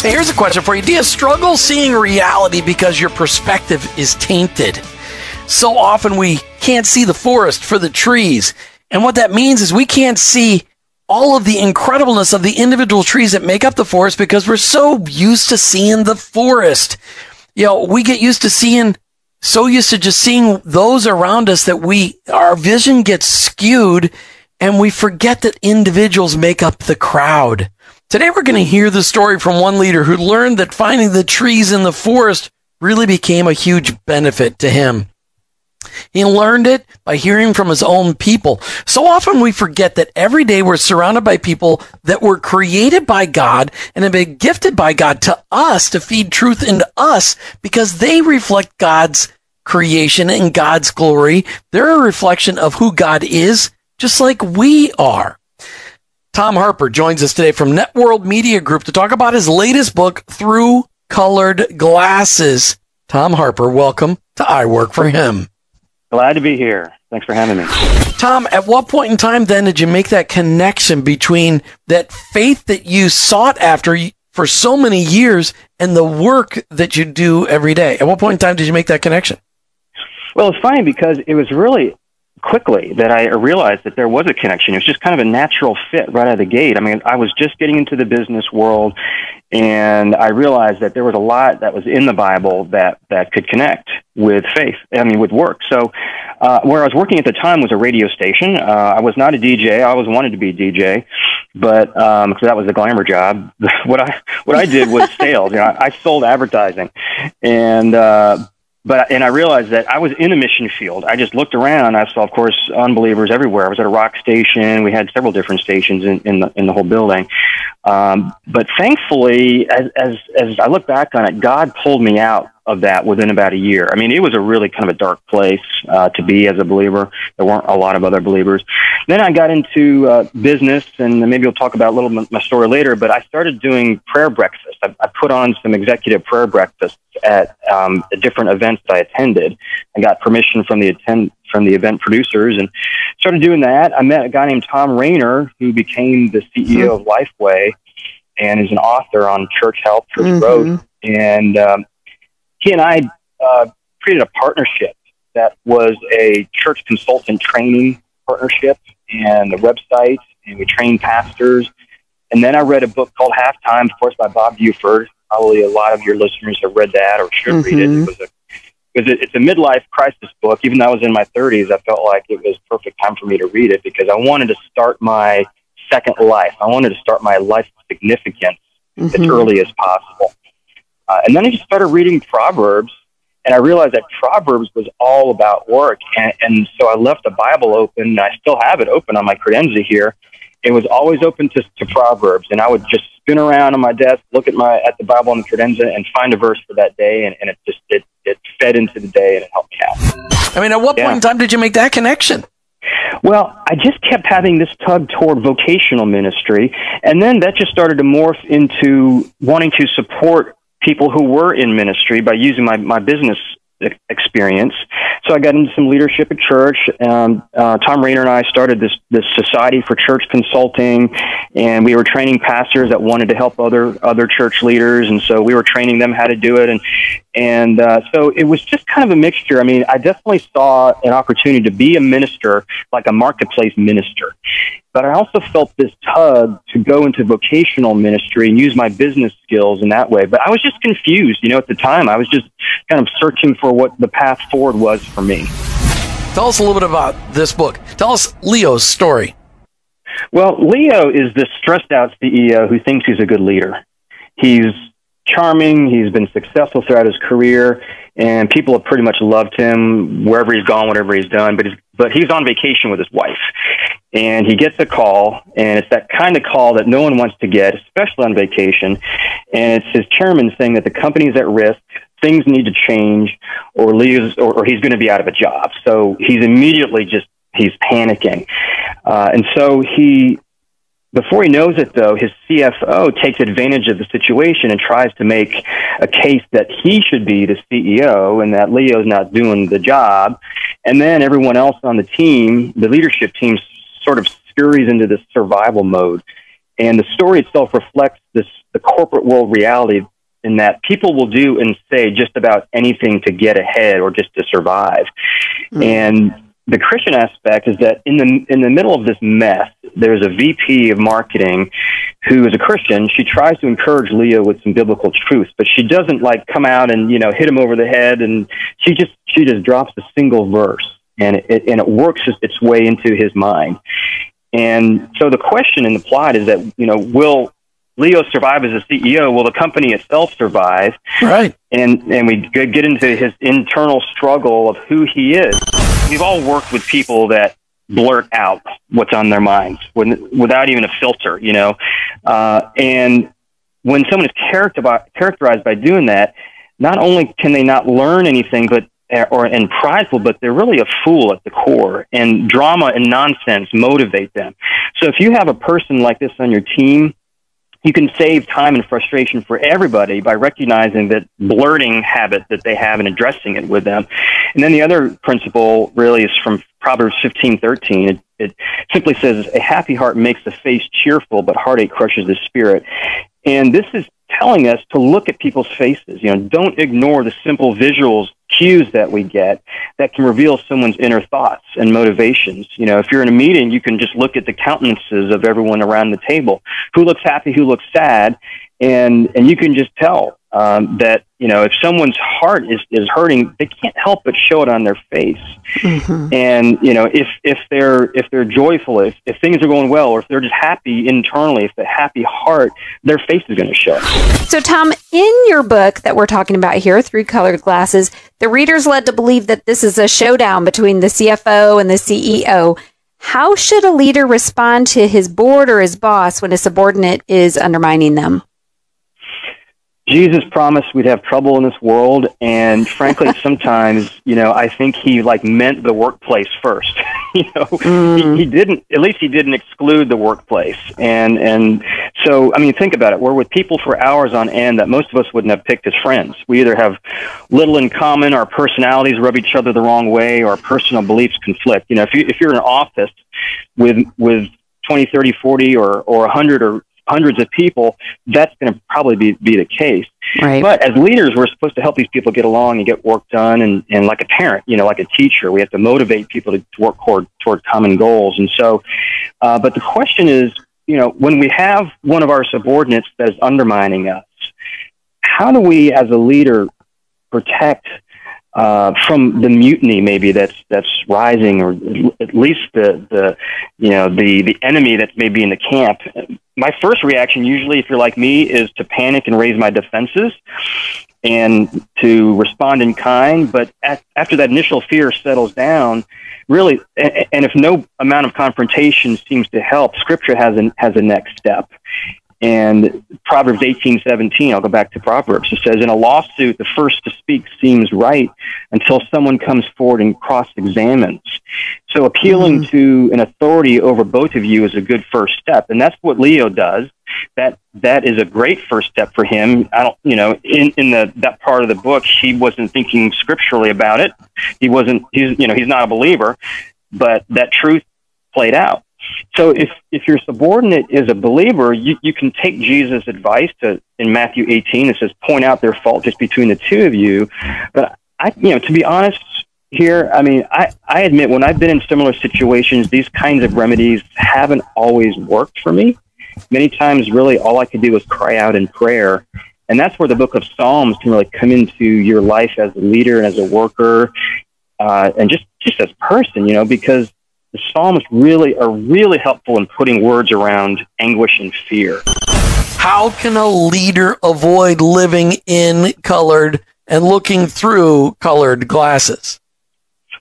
Hey, here's a question for you. Do you struggle seeing reality because your perspective is tainted? So often we can't see the forest for the trees. And what that means is we can't see all of the incredibleness of the individual trees that make up the forest because we're so used to seeing the forest. You know, we get used to seeing, so used to just seeing those around us that we, our vision gets skewed and we forget that individuals make up the crowd. Today we're going to hear the story from one leader who learned that finding the trees in the forest really became a huge benefit to him. He learned it by hearing from his own people. So often we forget that every day we're surrounded by people that were created by God and have been gifted by God to us to feed truth into us because they reflect God's creation and God's glory. They're a reflection of who God is, just like we are. Tom Harper joins us today from Networld Media Group to talk about his latest book, Through Colored Glasses. Tom Harper, welcome to I Work for Him. Glad to be here. Thanks for having me. Tom, at what point in time then did you make that connection between that faith that you sought after for so many years and the work that you do every day? At what point in time did you make that connection? Well, it's funny because it was really quickly that I realized that there was a connection. It was just kind of a natural fit right out of the gate. I mean, I was just getting into the business world and I realized that there was a lot that was in the Bible that, that could connect with faith, I mean, with work. So, uh, where I was working at the time was a radio station. Uh, I was not a DJ. I always wanted to be a DJ, but, um, that was the glamour job. what I, what I did was sales. You know, I, I sold advertising and, uh, but and I realized that I was in a mission field. I just looked around. I saw, of course, unbelievers everywhere. I was at a rock station. We had several different stations in, in the in the whole building. Um, but thankfully, as as as I look back on it, God pulled me out of that within about a year. I mean, it was a really kind of a dark place uh, to be as a believer. There weren't a lot of other believers. Then I got into uh, business, and maybe we'll talk about a little bit my story later. But I started doing prayer breakfast. I, I put on some executive prayer breakfasts at um, different events that I attended. I got permission from the attend from the event producers and started doing that. I met a guy named Thom Rainer, who became the CEO of Lifeway and is an author on church health, church mm-hmm. growth. And um, he and I uh, created a partnership that was a church consultant training partnership and the website, and we trained pastors. And then I read a book called Halftime, of course, by Bob Buford. Probably a lot of your listeners have read that or should mm-hmm. read it. It was a because it, it's a midlife crisis book. Even though I was in my 30s, I felt like it was perfect time for me to read it because I wanted to start my second life. I wanted to start my life significance mm-hmm. as early as possible. Uh, and then I just started reading Proverbs, and I realized that Proverbs was all about work. And, and so I left the Bible open, and I still have it open on my credenza here. It was always open to, to Proverbs, and I would just spin around on my desk, look at my at the Bible on the credenza, and find a verse for that day, and, and it just it, it fed into the day, and it helped me out. I mean, at what yeah. point in time did you make that connection? Well, I just kept having this tug toward vocational ministry, and then that just started to morph into wanting to support people who were in ministry by using my, my business experience. So I got into some leadership at church. Um, uh, Thom Rainer and I started this this society for church consulting, and we were training pastors that wanted to help other other church leaders, and so we were training them how to do it. And and uh, so it was just kind of a mixture. I mean, I definitely saw an opportunity to be a minister, like a marketplace minister. But I also felt this tug to go into vocational ministry and use my business skills in that way. But I was just confused, you know, at the time. I was just kind of searching for what the path forward was for me. Tell us a little bit about this book. Tell us Leo's story. Well, Leo is this stressed out CEO who thinks he's a good leader. He's charming. He's been successful throughout his career, and people have pretty much loved him wherever he's gone, whatever he's done. But he's but he's on vacation with his wife, and he gets a call, and it's that kind of call that no one wants to get, especially on vacation. And it's his chairman saying that the company's at risk, things need to change, or Leo's, or, or he's going to be out of a job. So he's immediately just he's panicking, uh, and so he. Before he knows it, though, his CFO takes advantage of the situation and tries to make a case that he should be the CEO and that Leo's not doing the job. And then everyone else on the team, the leadership team, sort of scurries into this survival mode. And the story itself reflects this the corporate world reality in that people will do and say just about anything to get ahead or just to survive. Mm. And the Christian aspect is that in the in the middle of this mess, there's a VP of marketing who is a Christian. She tries to encourage Leo with some biblical truth, but she doesn't like come out and you know hit him over the head, and she just she just drops a single verse, and it and it works its way into his mind. And so the question in the plot is that you know will Leo survive as a CEO? Will the company itself survive? Right. And and we get into his internal struggle of who he is. We've all worked with people that blurt out what's on their minds without even a filter, you know. Uh, and when someone is characterized by doing that, not only can they not learn anything, but or and prideful, but they're really a fool at the core. And drama and nonsense motivate them. So if you have a person like this on your team, you can save time and frustration for everybody by recognizing that blurting habit that they have and addressing it with them. And then the other principle really is from Proverbs fifteen thirteen. It, it simply says, "A happy heart makes the face cheerful, but heartache crushes the spirit." And this is telling us to look at people's faces. You know, don't ignore the simple visuals cues that we get that can reveal someone's inner thoughts and motivations. You know, if you're in a meeting, you can just look at the countenances of everyone around the table. Who looks happy, who looks sad, and and you can just tell um, that you know if someone's heart is is hurting, they can't help but show it on their face. Mm-hmm. And you know if if they're if they're joyful, if if things are going well, or if they're just happy internally, if the happy heart, their face is going to show. So Tom, in your book that we're talking about here, Through Colored Glasses, the reader's led to believe that this is a showdown between the CFO and the CEO. How should a leader respond to his board or his boss when a subordinate is undermining them? Jesus promised we'd have trouble in this world, and frankly, sometimes you know I think he like meant the workplace first. you know, mm. he, he, didn't. At least he didn't exclude the workplace, and and so I mean, think about it. We're with people for hours on end that most of us wouldn't have picked as friends. We either have little in common, our personalities rub each other the wrong way, or our personal beliefs conflict. You know, if you if you're in an office with with 20, 30, 40, or, or 100 or hundreds of people, that's going to probably be, be the case. Right. But as leaders, we're supposed to help these people get along and get work done. And, and like a parent, you know, like a teacher, we have to motivate people to, to work toward, toward common goals. And so, uh, but the question is, you know, when we have one of our subordinates that is undermining us, how do we as a leader protect uh, from the mutiny maybe that's that's rising, or at least the the you know the the enemy that's maybe in the camp. My first reaction, usually, if you're like me, is to panic and raise my defenses and to respond in kind. But at, after that initial fear settles down, really, and, and if no amount of confrontation seems to help, Scripture has a has a next step. And Proverbs eighteen seventeen, I'll go back to Proverbs. It says, In a lawsuit, the first to speak seems right until someone comes forward and cross examines. So appealing mm-hmm. to an authority over both of you is a good first step. And that's what Leo does. That that is a great first step for him. I don't you know, in, in the that part of the book he wasn't thinking scripturally about it. He wasn't he's you know, he's not a believer, but that truth played out. So if, if your subordinate is a believer, you, you can take Jesus' advice to in Matthew 18. It says, point out their fault just between the two of you. But I, you know, to be honest here, I mean, I, I admit when I've been in similar situations, these kinds of remedies haven't always worked for me. Many times, really, all I could do was cry out in prayer. And that's where the book of Psalms can really come into your life as a leader and as a worker, uh, and just, just as a person, you know, because the Psalms really are really helpful in putting words around anguish and fear. How can a leader avoid living in colored and looking through colored glasses?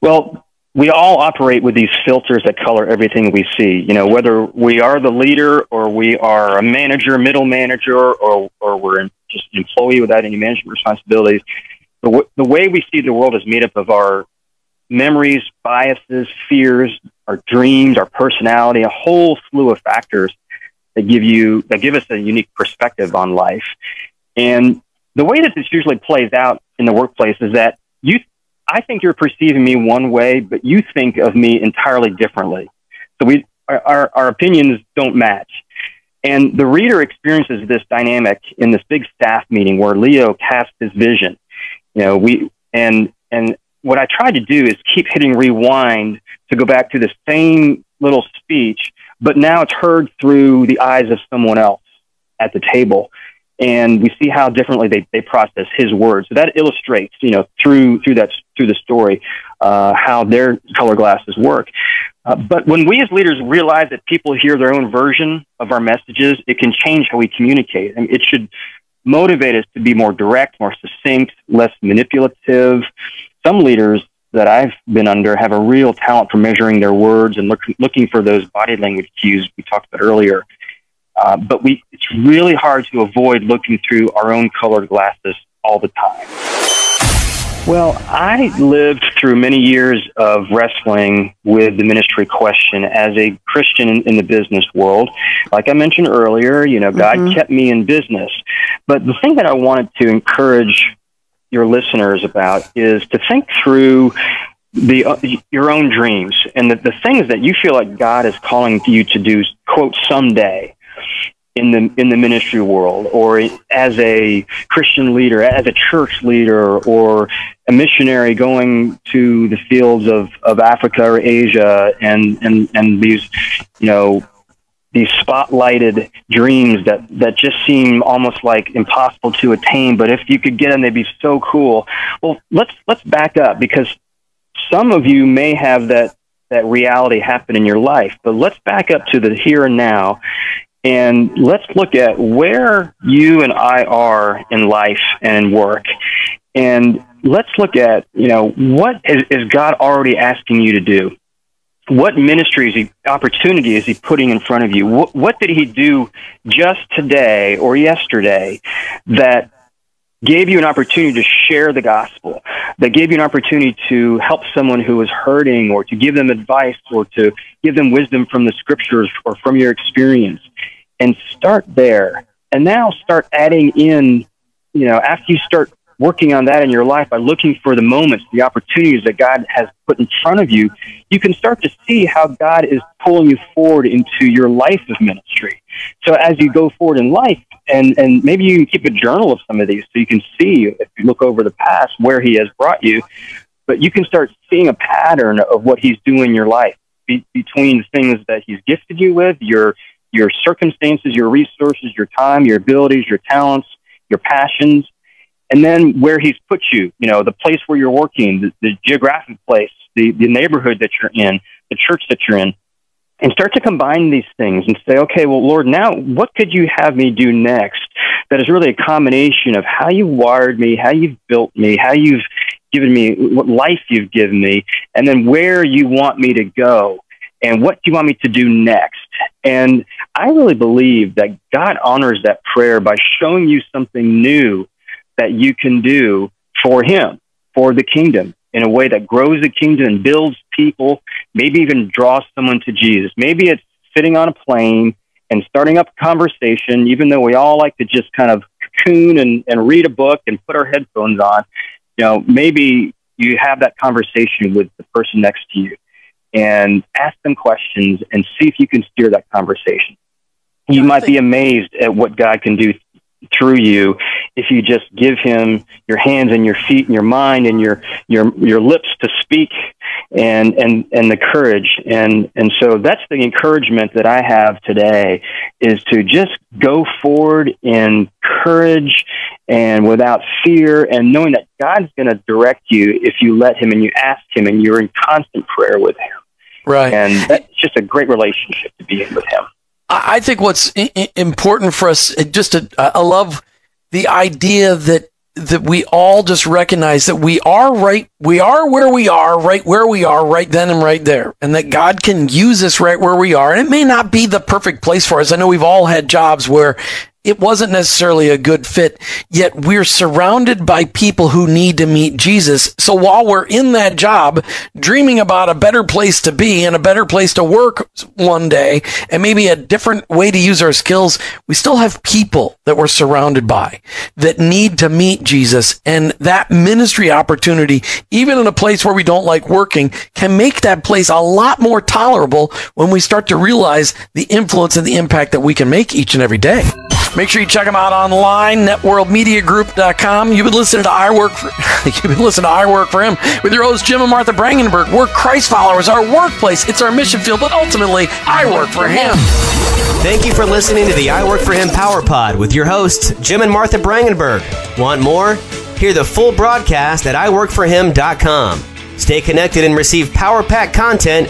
Well, we all operate with these filters that color everything we see. You know, whether we are the leader or we are a manager, middle manager, or, or we're just an employee without any management responsibilities, the, w- the way we see the world is made up of our memories, biases, fears, our dreams, our personality, a whole slew of factors that give you that give us a unique perspective on life. And the way that this usually plays out in the workplace is that you I think you're perceiving me one way, but you think of me entirely differently. So we our, our opinions don't match. And the reader experiences this dynamic in this big staff meeting where Leo casts his vision. You know, we and and what I try to do is keep hitting rewind to go back to the same little speech but now it's heard through the eyes of someone else at the table. And we see how differently they, they process his words. So that illustrates, you know, through through that through the story, uh, how their color glasses work. Uh, but when we as leaders realize that people hear their own version of our messages, it can change how we communicate. I mean, it should motivate us to be more direct, more succinct, less manipulative. Some leaders that I've been under have a real talent for measuring their words and look, looking for those body language cues we talked about earlier. Uh, but we, it's really hard to avoid looking through our own colored glasses all the time. Well, I lived through many years of wrestling with the ministry question as a Christian in, in the business world. Like I mentioned earlier, you know, God mm-hmm. kept me in business. But the thing that I wanted to encourage your listeners about is to think through the uh, your own dreams and the, the things that you feel like God is calling you to do quote someday in the in the ministry world or as a Christian leader as a church leader or a missionary going to the fields of, of Africa or Asia and, and, and these you know these spotlighted dreams that, that just seem almost like impossible to attain. But if you could get them, they'd be so cool. Well, let's let's back up because some of you may have that that reality happen in your life. But let's back up to the here and now, and let's look at where you and I are in life and work, and let's look at you know what is, is God already asking you to do what ministry is he, opportunity is he putting in front of you? What, what did he do just today or yesterday that gave you an opportunity to share the gospel, that gave you an opportunity to help someone who was hurting or to give them advice or to give them wisdom from the scriptures or from your experience and start there. And now start adding in, you know, after you start working on that in your life by looking for the moments, the opportunities that God has put in front of you, you can start to see how God is pulling you forward into your life of ministry. So as you go forward in life, and, and maybe you can keep a journal of some of these so you can see, if you look over the past, where He has brought you, but you can start seeing a pattern of what He's doing in your life be, between the things that He's gifted you with, your your circumstances, your resources, your time, your abilities, your talents, your passions, and then where he's put you, you know, the place where you're working, the, the geographic place, the, the neighborhood that you're in, the church that you're in, and start to combine these things and say, okay, well, Lord, now what could you have me do next that is really a combination of how you wired me, how you've built me, how you've given me, what life you've given me, and then where you want me to go and what do you want me to do next? And I really believe that God honors that prayer by showing you something new that you can do for Him, for the kingdom, in a way that grows the kingdom and builds people, maybe even draws someone to Jesus. Maybe it's sitting on a plane and starting up a conversation, even though we all like to just kind of cocoon and, and read a book and put our headphones on. You know, maybe you have that conversation with the person next to you and ask them questions and see if you can steer that conversation. You might be amazed at what God can do through you if you just give him your hands and your feet and your mind and your your your lips to speak and and and the courage and and so that's the encouragement that I have today is to just go forward in courage and without fear and knowing that God's going to direct you if you let him and you ask him and you're in constant prayer with him. Right. And that's just a great relationship to be in with him. I think what's important for us, uh, just to, uh, I love the idea that that we all just recognize that we are right, we are where we are, right where we are, right then and right there, and that God can use us right where we are. And it may not be the perfect place for us. I know we've all had jobs where it wasn't necessarily a good fit, yet we're surrounded by people who need to meet Jesus. So while we're in that job, dreaming about a better place to be and a better place to work one day, and maybe a different way to use our skills, we still have people that we're surrounded by that need to meet Jesus. And that ministry opportunity, even in a place where we don't like working, can make that place a lot more tolerable when we start to realize the influence and the impact that we can make each and every day. Make sure you check them out online, networldmediagroup.com. You've been listening to I Work for, you've been listening to I Work for Him with your hosts, Jim and Martha Brangenberg. We're Christ followers, our workplace, it's our mission field, but ultimately, I work for Him. Thank you for listening to the I Work for Him Power Pod with your hosts, Jim and Martha Brangenberg. Want more? Hear the full broadcast at iworkforhim.com. Stay connected and receive Power Pack content